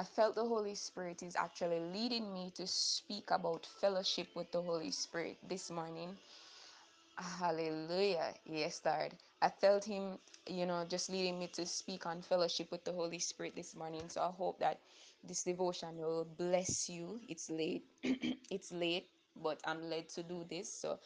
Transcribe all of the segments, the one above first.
I felt the Holy Spirit is actually leading me to speak about fellowship with the Holy Spirit this morning. Hallelujah. Yes, Lord. I felt Him, you know, just leading me to speak on fellowship with the Holy Spirit this morning. So I hope that this devotion will bless you. It's late. it's late, but I'm led to do this. So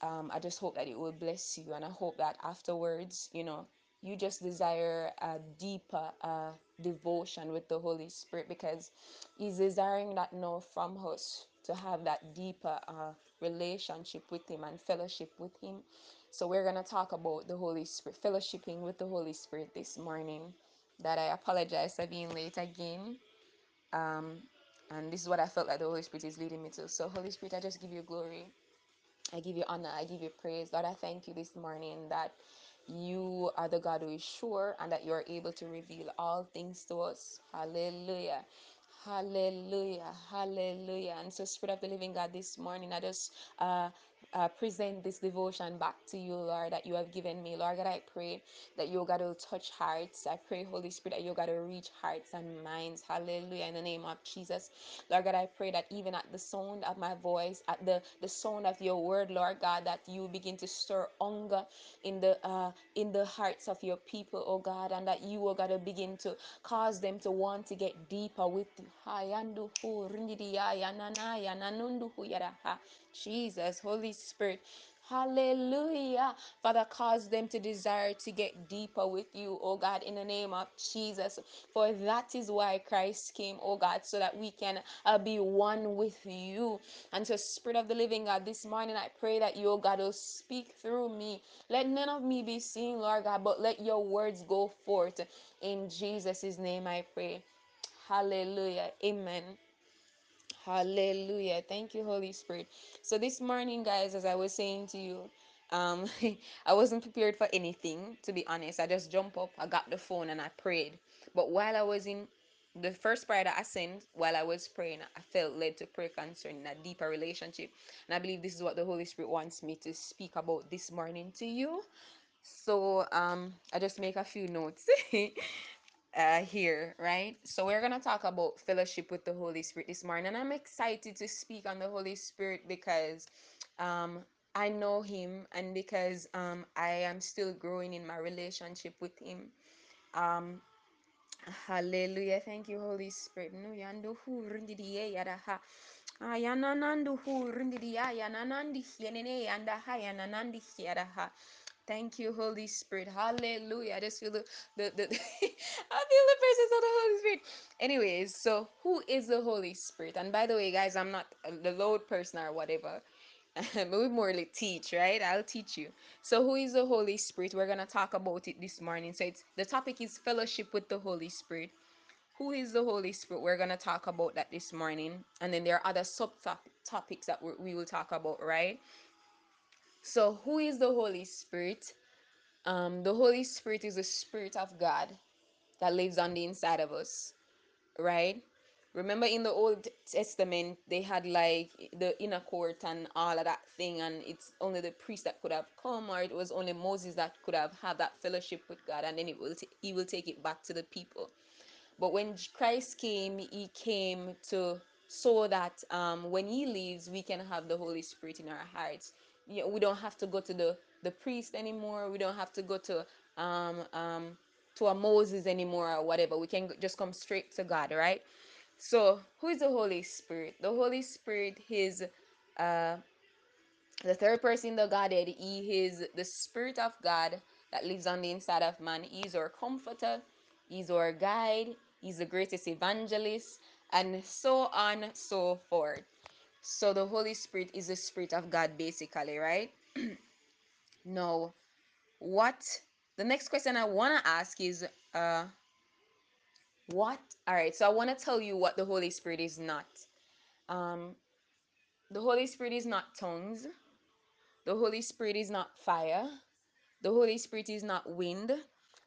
um, I just hope that it will bless you. And I hope that afterwards, you know, you just desire a deeper uh, devotion with the Holy Spirit because He's desiring that now from us to have that deeper uh, relationship with Him and fellowship with Him. So we're going to talk about the Holy Spirit, fellowshipping with the Holy Spirit this morning. That I apologize for being late again. Um, and this is what I felt like the Holy Spirit is leading me to. So, Holy Spirit, I just give you glory. I give you honor. I give you praise. God, I thank you this morning that you are the God who is sure and that you are able to reveal all things to us. Hallelujah. Hallelujah. Hallelujah. And so, Spirit of the Living God, this morning, I just uh, uh, present this devotion back to you, Lord, that you have given me. Lord God, I pray that you, God, will touch hearts. I pray, Holy Spirit, that you, God, will reach hearts and minds. Hallelujah. In the name of Jesus. Lord God, I pray that even at the sound of my voice, at the, the sound of your word, Lord God, that you begin to stir hunger in the uh in the hearts of your people, oh God, and that you, oh God, will begin to cause them to want to get deeper with you. Jesus, Holy Spirit. Hallelujah. Father, cause them to desire to get deeper with you, oh God, in the name of Jesus. For that is why Christ came, oh God, so that we can uh, be one with you. And so, Spirit of the Living God, this morning I pray that you, oh God, will speak through me. Let none of me be seen, Lord God, but let your words go forth. In Jesus' name I pray. Hallelujah. Amen. Hallelujah. Thank you, Holy Spirit. So this morning, guys, as I was saying to you, um, I wasn't prepared for anything, to be honest. I just jumped up, I got the phone and I prayed. But while I was in the first prayer that I sent while I was praying, I felt led to pray concerning a deeper relationship. And I believe this is what the Holy Spirit wants me to speak about this morning to you. So um I just make a few notes. uh, here, right? So we're gonna talk about fellowship with the Holy Spirit this morning, and I'm excited to speak on the Holy Spirit because um, I know Him, and because um, I am still growing in my relationship with Him. Um, hallelujah! Thank you, Holy Spirit. No yando hu rindi di ye yada ha. Ayana nandu hu rindi di ya yana nandi hienene yanda ha yana ha. Thank you, Holy Spirit. Hallelujah. I just feel the the, the I feel the presence of the Holy Spirit. Anyways, so who is the Holy Spirit? And by the way, guys, I'm not the Lord person or whatever. we more like teach, right? I'll teach you. So who is the Holy Spirit? We're gonna talk about it this morning. So it's the topic is fellowship with the Holy Spirit. Who is the Holy Spirit? We're gonna talk about that this morning, and then there are other sub topics that we will talk about, right? So who is the Holy Spirit? Um, the Holy Spirit is the Spirit of God that lives on the inside of us, right? Remember in the Old Testament, they had like the inner court and all of that thing, and it's only the priest that could have come, or it was only Moses that could have had that fellowship with God, and then it will t- he will take it back to the people. But when Christ came, he came to so that um, when he leaves, we can have the Holy Spirit in our hearts. You know, we don't have to go to the, the priest anymore. We don't have to go to um, um, to a Moses anymore or whatever. We can just come straight to God, right? So, who is the Holy Spirit? The Holy Spirit is uh, the third person the Godhead. He is the Spirit of God that lives on the inside of man. He is our comforter, He's our guide, He's the greatest evangelist, and so on, and so forth. So, the Holy Spirit is the Spirit of God, basically, right? Now, what the next question I want to ask is, uh, what? All right, so I want to tell you what the Holy Spirit is not. Um, the Holy Spirit is not tongues. The Holy Spirit is not fire. The Holy Spirit is not wind.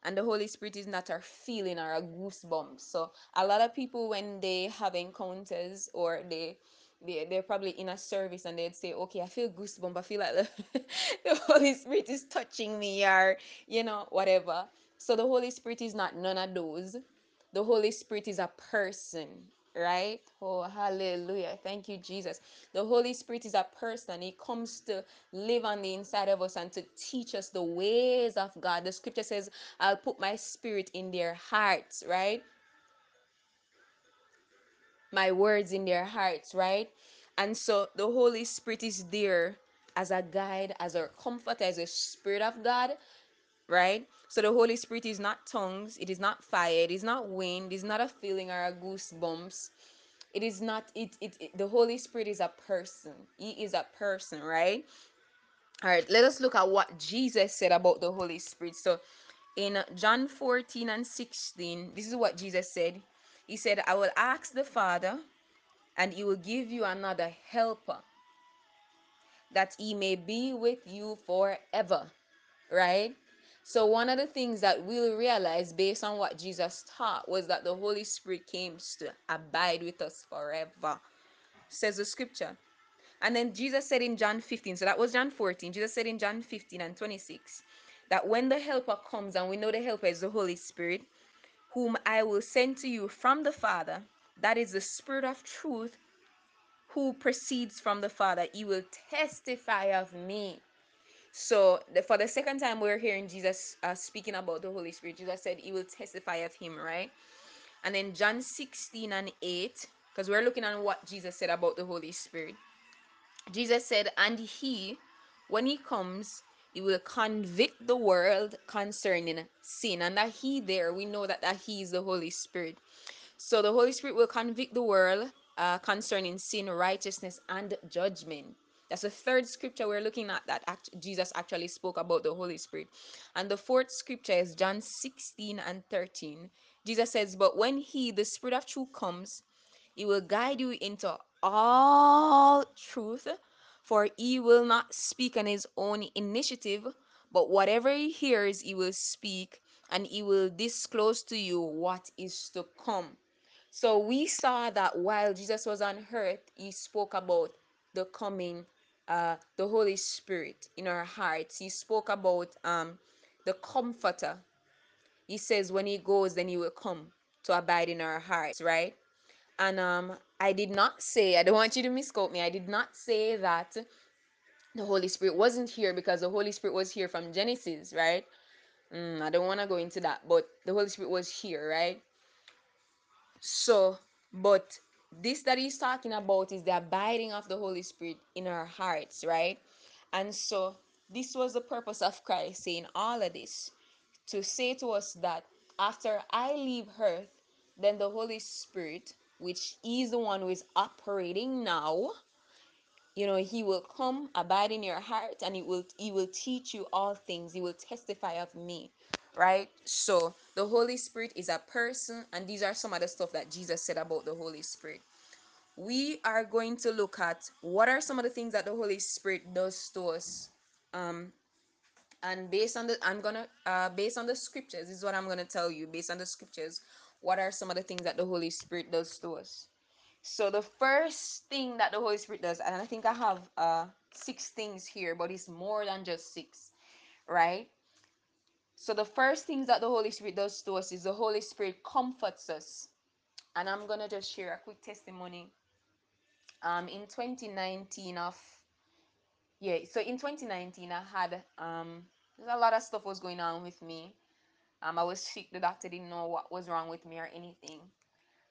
And the Holy Spirit is not a feeling or a goosebump. So a lot of people when they have encounters or they they, they're probably in a service and they'd say, okay, I feel goosebump. I feel like the, the Holy Spirit is touching me or, you know, whatever. So the Holy Spirit is not none of those. the Holy Spirit is a person, right? Oh, hallelujah. Thank you, Jesus. The Holy Spirit is a person. He comes to live on the inside of us and to teach us the ways of God. The scripture says, I'll put my spirit in their hearts, right? My words in their hearts, right? And so the Holy Spirit is there as a guide, as a comforter, as a spirit of God right? So the Holy Spirit is not tongues, it is not fire, it is not wind, it is not a feeling or a goosebumps. It is not it, it, it the Holy Spirit is a person. He is a person, right? All right, let us look at what Jesus said about the Holy Spirit. So in John 14 and 16, this is what Jesus said. He said, I will ask the Father, and he will give you another helper, that he may be with you forever right? So one of the things that we'll realize based on what Jesus taught was that the Holy Spirit came to abide with us forever, says the scripture. And then Jesus said in John 15, so that was John 14, Jesus said in John 15 and 26 that when the helper comes, and we know the helper is the Holy Spirit, whom I will send to you from the Father, that is the Spirit of truth who proceeds from the Father, he will testify of me. So the, for the second time, we're hearing Jesus uh, speaking about the Holy Spirit. Jesus said he will testify of him, right? And then John 16 and 8, because we're looking at what Jesus said about the Holy Spirit. Jesus said, and he, when he comes, he will convict the world concerning sin. And that he there, we know that, that he is the Holy Spirit. So the Holy Spirit will convict the world uh, concerning sin, righteousness, and judgment. That's the third scripture we're looking at that act- Jesus actually spoke about the Holy Spirit. And the fourth scripture is John 16 and 13. Jesus says, But when He, the Spirit of truth, comes, He will guide you into all truth, for He will not speak on His own initiative, but whatever He hears, He will speak, and He will disclose to you what is to come. So we saw that while Jesus was on earth, he spoke about the coming, uh, the Holy Spirit in our hearts. He spoke about um, the Comforter. He says when he goes, then he will come to abide in our hearts, right? And um, I did not say, I don't want you to misquote me. I did not say that the Holy Spirit wasn't here because the Holy Spirit was here from Genesis, right? Mm, I don't want to go into that, but the Holy Spirit was here, right? So, but this that he's talking about is the abiding of the Holy Spirit in our hearts, right? And so, this was the purpose of Christ saying all of this to say to us that after I leave earth, then the Holy Spirit, which is the one who is operating now, you know he will come abide in your heart and he will he will teach you all things. He will testify of me right? So the holy spirit is a person and these are some of the stuff that jesus said about the holy spirit. We are going to look at what are some of the things that the holy spirit does to us. Um and based on the i'm gonna uh based on the scriptures this is what i'm gonna tell you based on the scriptures what are some of the things that the holy spirit does to us so the first thing that the Holy Spirit does, and I think I have uh six things here, but it's more than just six, right? So the first things that the Holy Spirit does to us is the Holy Spirit comforts us. And I'm gonna just share a quick testimony. Um in 2019 of yeah, so in 2019 I had um there's a lot of stuff was going on with me. Um I was sick, the doctor didn't know what was wrong with me or anything.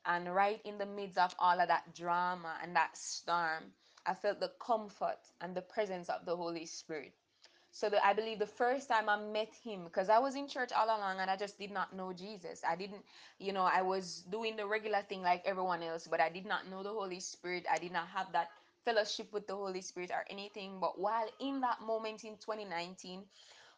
And right in the midst of all of that drama and that storm, I felt the comfort and the presence of the Holy Spirit. So the, I believe the first time I met him, because I was in church all along and I just did not know Jesus. I didn't, you know, I was doing the regular thing like everyone else, but I did not know the Holy Spirit. I did not have that fellowship with the Holy Spirit or anything. But while in that moment in 2019,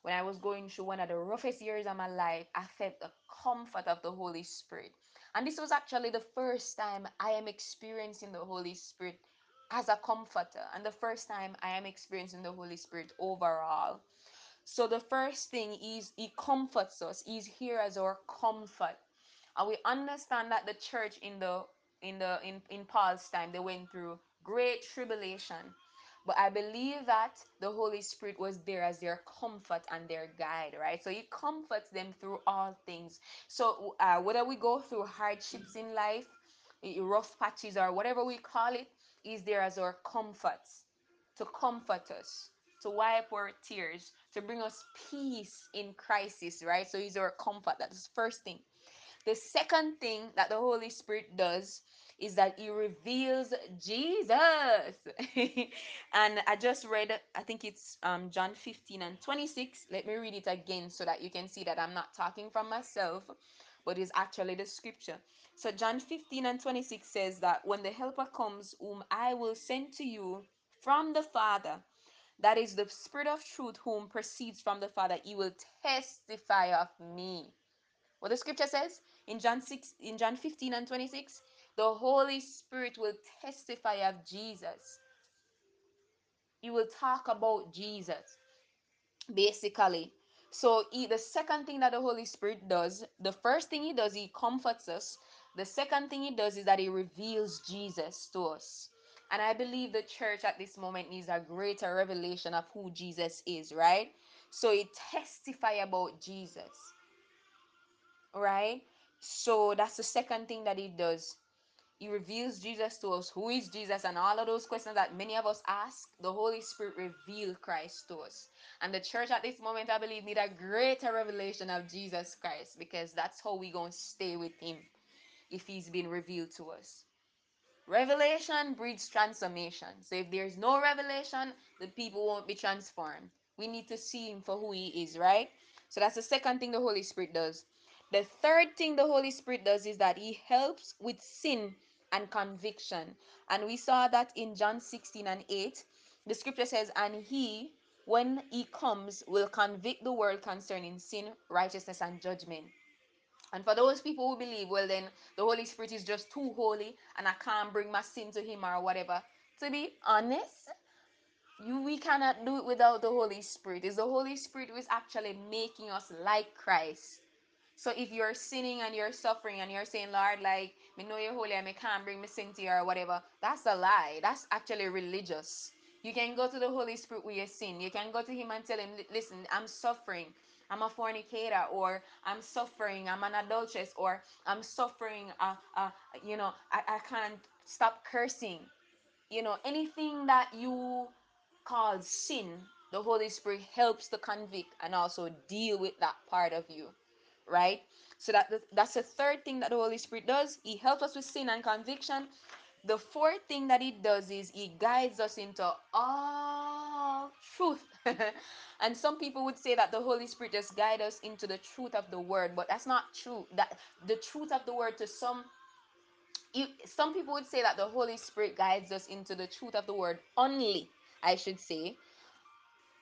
when I was going through one of the roughest years of my life, I felt the comfort of the Holy Spirit. And this was actually the first time I am experiencing the Holy Spirit as a comforter, and the first time I am experiencing the Holy Spirit overall. So, the first thing is He comforts us, He's here as our comfort. And we understand that the church in the in the in, in Paul's time they went through great tribulation But I believe that the Holy Spirit was there as their comfort and their guide, right? So He comforts them through all things. So uh, whether we go through hardships in life, rough patches, or whatever we call it, is there as our comfort to comfort us, to wipe our tears, to bring us peace in crisis, right? So He's our comfort. That's the first thing. The second thing that the Holy Spirit does is that He reveals Jesus. and I just read, I think it's um, John 15 and 26. Let me read it again so that you can see that I'm not talking from myself, but it's actually the scripture. So, John 15 and 26 says that when the Helper comes, whom I will send to you from the Father, that is the Spirit of truth, whom proceeds from the Father, he will testify of me. What the scripture says in John 6 in John 15 and 26, the Holy Spirit will testify of Jesus. He will talk about Jesus basically. So he, the second thing that the Holy Spirit does, the first thing he does, he comforts us. The second thing he does is that he reveals Jesus to us. And I believe the church at this moment needs a greater revelation of who Jesus is, right? So he testify about Jesus right? So that's the second thing that he does. He reveals Jesus to us. Who is Jesus? And all of those questions that many of us ask, the Holy Spirit reveal Christ to us. And the church at this moment, I believe, need a greater revelation of Jesus Christ because that's how we going to stay with him if he's been revealed to us. Revelation breeds transformation. So if there's no revelation, the people won't be transformed. We need to see him for who he is, right? So that's the second thing the Holy Spirit does. The third thing the Holy Spirit does is that he helps with sin and conviction. And we saw that in John 16 and 8. The scripture says, And he, when he comes, will convict the world concerning sin, righteousness, and judgment. And for those people who believe, well, then the Holy Spirit is just too holy and I can't bring my sin to Him or whatever. To be honest, you we cannot do it without the Holy Spirit. It's the Holy Spirit who is actually making us like Christ. So if you're sinning and you're suffering and you're saying, Lord, like, me know you're holy and me can't bring me sin to you or whatever, that's a lie. That's actually religious. You can go to the Holy Spirit with your sin. You can go to Him and tell Him, listen, I'm suffering. I'm a fornicator, or I'm suffering. I'm an adulteress, or I'm suffering. Uh, uh, you know, I, I can't stop cursing. You know, anything that you call sin, the Holy Spirit helps to convict and also deal with that part of you right? So that that's the third thing that the Holy Spirit does. He helps us with sin and conviction. The fourth thing that he does is he guides us into all truth. and some people would say that the Holy Spirit just guides us into the truth of the word, but that's not true. That the truth of the word to some you, some people would say that the Holy Spirit guides us into the truth of the word only, I should say.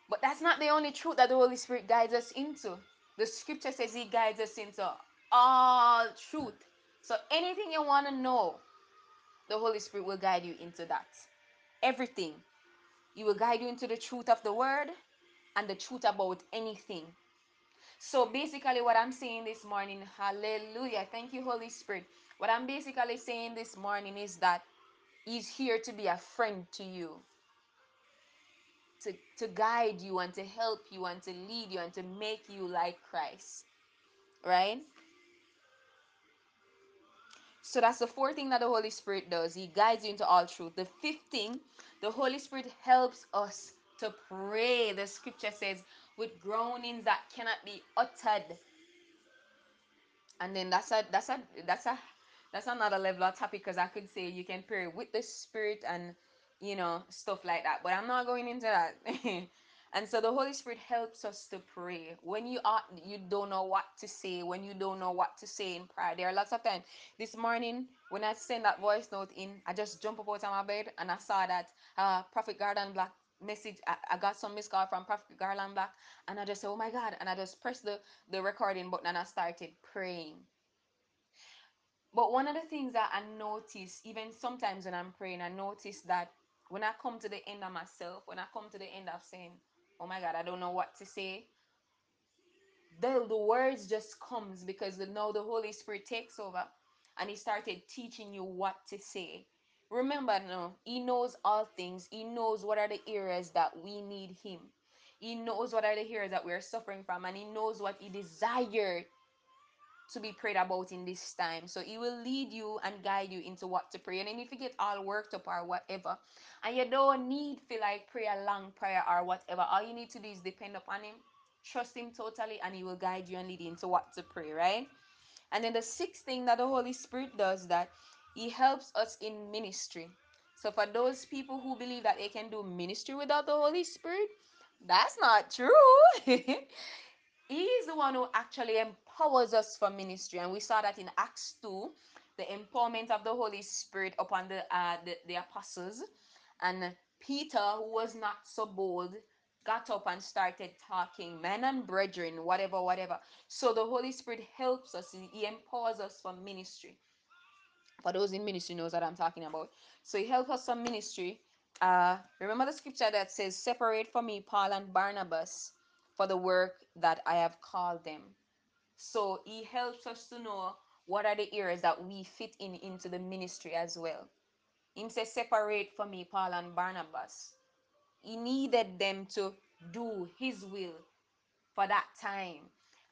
But that's not the only truth that the Holy Spirit guides us into. The scripture says He guides us into all truth. So anything you want to know, the Holy Spirit will guide you into that. Everything. He will guide you into the truth of the word and the truth about anything. So basically, what I'm saying this morning, hallelujah. Thank you, Holy Spirit. What I'm basically saying this morning is that He's here to be a friend to you to, to guide you and to help you and to lead you and to make you like Christ. Right? So that's the fourth thing that the Holy Spirit does. He guides you into all truth. The fifth thing, the Holy Spirit helps us to pray. The scripture says, with groanings that cannot be uttered and then that's a that's a that's a that's another level of topic because I could say you can pray with the spirit and you know stuff like that, but I'm not going into that. and so the Holy Spirit helps us to pray when you are you don't know what to say, when you don't know what to say in prayer. There are lots of times. This morning when I sent that voice note in, I just jumped up out of my bed and I saw that uh, Prophet Garland Black message. I, I got some missed call from Prophet Garland Black, and I just said, "Oh my God!" And I just pressed the the recording button and I started praying. But one of the things that I notice, even sometimes when I'm praying, I notice that when I come to the end of myself, when I come to the end of saying, "Oh my God, I don't know what to say," the the words just comes because the, now the Holy Spirit takes over, and He started teaching you what to say. remember no he knows all things he knows what are the areas that we need him he knows what are the areas that we're suffering from and he knows what he desired to be prayed about in this time. So he will lead you and guide you into what to pray. And then if you get all worked up or whatever, and you don't need feel like pray a long prayer or whatever, all you need to do is depend upon him, trust him totally, and he will guide you and lead you into what to pray, right? And then the sixth thing that the Holy Spirit does that he helps us in ministry. So for those people who believe that they can do ministry without the Holy Spirit, that's not true. the one who actually empowers us for ministry and we saw that in acts 2 the empowerment of the holy spirit upon the uh, the, the apostles. And peter who was not so bold got up and started talking men and brethren whatever whatever. So the holy spirit helps us he empowers us for ministry. For those in ministry knows what i'm talking about. So he helps us for ministry. Uh remember the scripture that says separate for me paul and barnabas for the work that i have called them so he helps us to know what are the areas that we fit in into the ministry as well. Him says, separate for me Paul and Barnabas. He needed them to do his will for that time.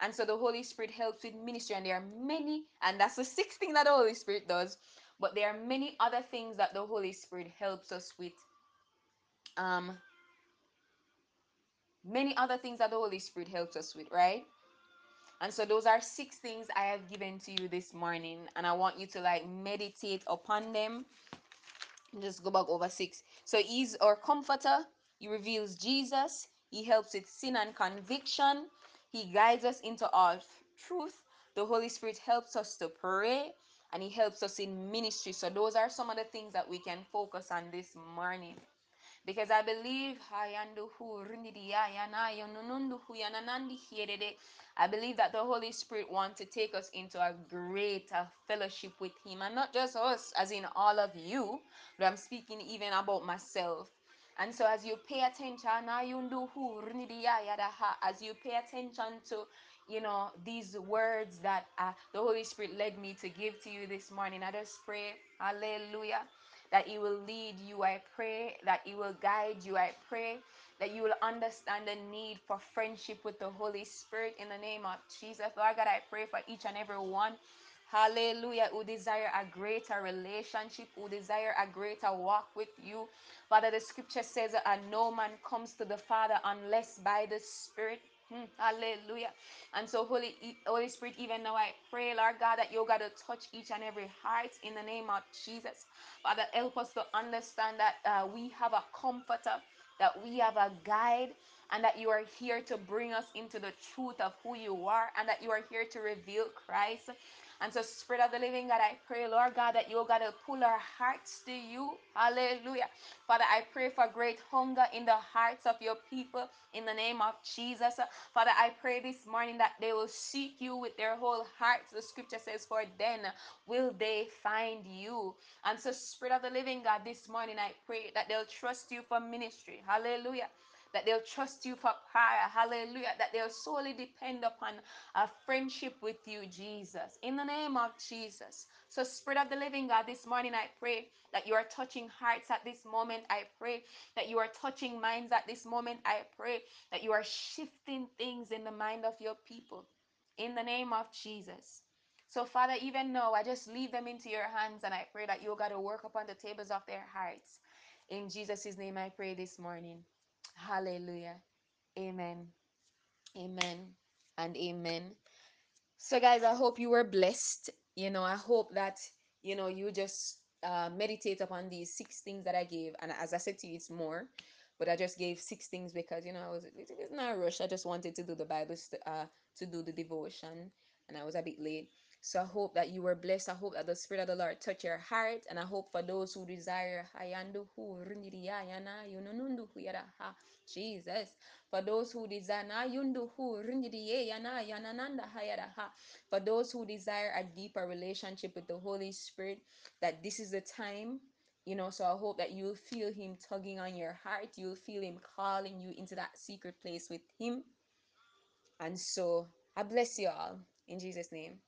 And so the Holy Spirit helps with ministry, and there are many, and that's the sixth thing that the Holy Spirit does. But there are many other things that the Holy Spirit helps us with. Um, many other things that the Holy Spirit helps us with, right? And so those are six things I have given to you this morning. And I want you to like meditate upon them. Just go back over six. So he's our comforter. He reveals Jesus. He helps with sin and conviction. He guides us into all truth. The Holy Spirit helps us to pray and he helps us in ministry. So those are some of the things that we can focus on this morning because I believe I believe that the Holy Spirit wants to take us into a greater fellowship with Him, and not just us, as in all of you, but I'm speaking even about myself. And so, as you pay attention, as you pay attention to, you know, these words that uh, the Holy Spirit led me to give to you this morning, I just pray, Hallelujah that He will lead you. I pray that He will guide you. I pray that you will understand the need for friendship with the Holy Spirit in the name of Jesus. Lord God, I pray for each and every one. Hallelujah. Who desire a greater relationship, who desire a greater walk with you. Father, the scripture says that no man comes to the Father unless by the Spirit. Hallelujah. And so, Holy, Holy Spirit, even now I pray, Lord God, that you're going to touch each and every heart in the name of Jesus. Father, help us to understand that uh, we have a comforter, that we have a guide, and that you are here to bring us into the truth of who you are, and that you are here to reveal Christ. And so, Spirit of the Living God, I pray, Lord God, that you're going to pull our hearts to you. Hallelujah. Father, I pray for great hunger in the hearts of your people in the name of Jesus. Father, I pray this morning that they will seek you with their whole hearts. The scripture says, For then will they find you. And so, Spirit of the Living God, this morning I pray that they'll trust you for ministry. Hallelujah that they'll trust you for prayer. Hallelujah. That they'll solely depend upon a friendship with you, Jesus. In the name of Jesus. So, Spirit of the Living God, this morning I pray that you are touching hearts at this moment. I pray that you are touching minds at this moment. I pray that you are shifting things in the mind of your people. In the name of Jesus. So, Father, even now, I just leave them into your hands and I pray that you got to work upon the tables of their hearts. In Jesus' name, I pray this morning. Hallelujah. Amen. Amen. And amen. So, guys, I hope you were blessed. You know, I hope that, you know, you just uh, meditate upon these six things that I gave. And as I said to you, it's more. But I just gave six things because, you know, I was it's not a rush. I just wanted to do the Bible, st- uh, to do the devotion. And I was a bit late. So I hope that you were blessed. I hope that the Spirit of the Lord touch your heart. And I hope for those who desire, Jesus. For those who desire, for those who desire a deeper relationship with the Holy Spirit, that this is the time. You know, so I hope that you'll feel Him tugging on your heart. You'll feel Him calling you into that secret place with Him. And so I bless you all in Jesus' name.